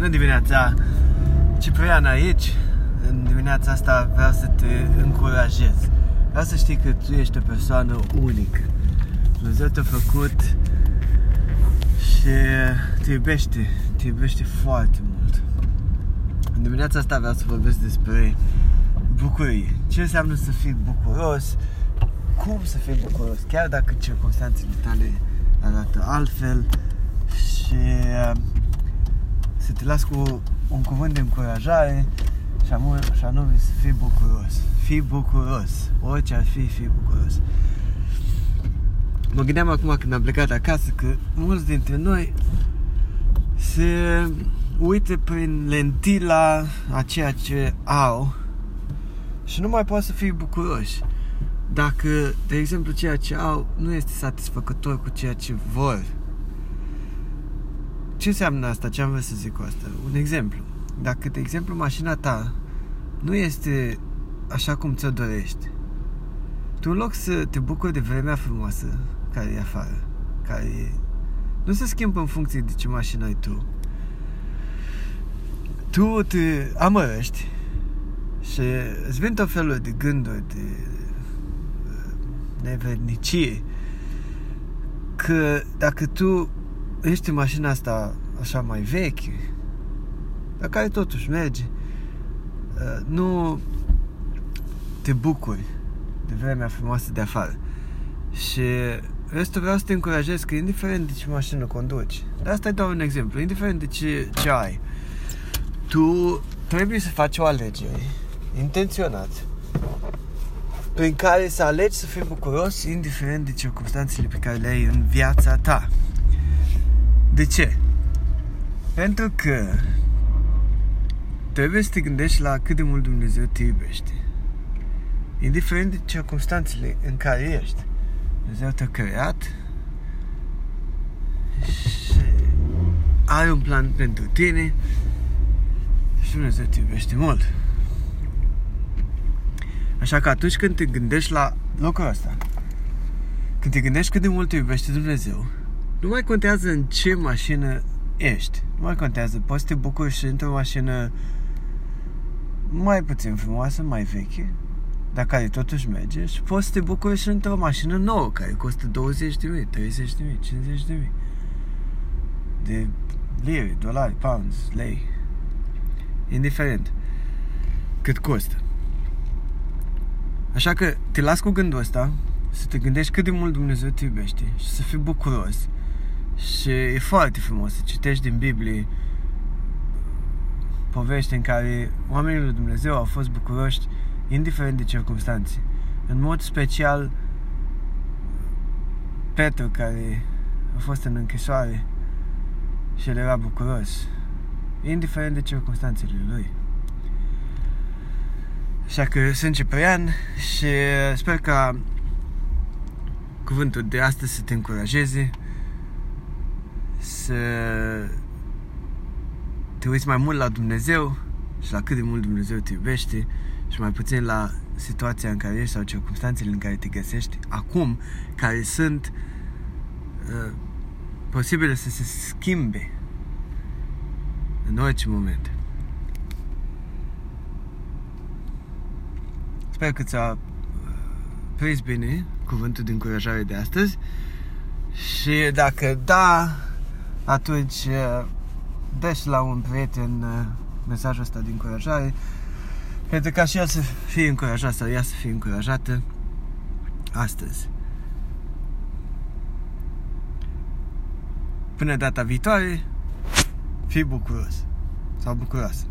Bună dimineața! Ciprian aici. În dimineața asta vreau să te încurajez. Vreau să știi că tu ești o persoană unică. Dumnezeu te-a făcut și te iubește. Te iubește foarte mult. În dimineața asta vreau să vorbesc despre bucurie. Ce înseamnă să fii bucuros? Cum să fii bucuros? Chiar dacă circunstanțele tale arată altfel și să te las cu un cuvânt de încurajare și anume, și anume să fii bucuros. Fii bucuros. Orice ar fi, fii bucuros. Mă gândeam acum când am plecat acasă că mulți dintre noi se uită prin lentila a ceea ce au și nu mai poate să fie bucuroși. Dacă, de exemplu, ceea ce au nu este satisfăcător cu ceea ce vor ce înseamnă asta? Ce am vrut să zic cu asta? Un exemplu. Dacă, de exemplu, mașina ta nu este așa cum ți-o dorești, tu în loc să te bucuri de vremea frumoasă care e afară, care e, nu se schimbă în funcție de ce mașină ai tu, tu te amărăști și îți vin tot felul de gânduri, de uh, nevernicie, că dacă tu ești în mașina asta așa mai veche, dar care totuși merge, uh, nu te bucuri de vremea frumoasă de afară. Și restul vreau să te încurajez că indiferent de ce mașină conduci, dar asta e doar un exemplu, indiferent de ce, ce ai, tu trebuie să faci o alegere intenționat prin care să alegi să fii bucuros indiferent de circunstanțele pe care le ai în viața ta. De ce? Pentru că trebuie să te gândești la cât de mult Dumnezeu te iubește. Indiferent de circunstanțele în care ești. Dumnezeu te-a creat și are un plan pentru tine și Dumnezeu te iubește mult. Așa că atunci când te gândești la locul ăsta, când te gândești cât de mult te iubește Dumnezeu, nu mai contează în ce mașină ești. Nu mai contează. Poți să te bucuri și într-o mașină mai puțin frumoasă, mai veche, dar care totuși merge și poți să te bucuri și într-o mașină nouă, care costă 20 de mii, 30 de mii, 50 de mii de lire, dolari, pounds, lei. Indiferent cât costă. Așa că te las cu gândul ăsta, să te gândești cât de mult Dumnezeu te iubește și să fii bucuros și e foarte frumos să citești din Biblie povești în care oamenii lui Dumnezeu au fost bucuroși indiferent de circunstanțe. În mod special Petru care a fost în închisoare și el era bucuros indiferent de circunstanțele lui. Așa că sunt Ciprian și sper ca cuvântul de astăzi să te încurajeze să te uiți mai mult la Dumnezeu și la cât de mult Dumnezeu te iubește și mai puțin la situația în care ești sau circunstanțele în care te găsești acum, care sunt uh, posibile să se schimbe în orice moment. Sper că ți-a uh, prins bine cuvântul de încurajare de astăzi și dacă da, atunci uh, dă și la un prieten uh, mesajul ăsta de încurajare pentru ca și el să fie încurajat sau ea să fie încurajată astăzi. Până data viitoare, fii bucuros sau bucuroasă.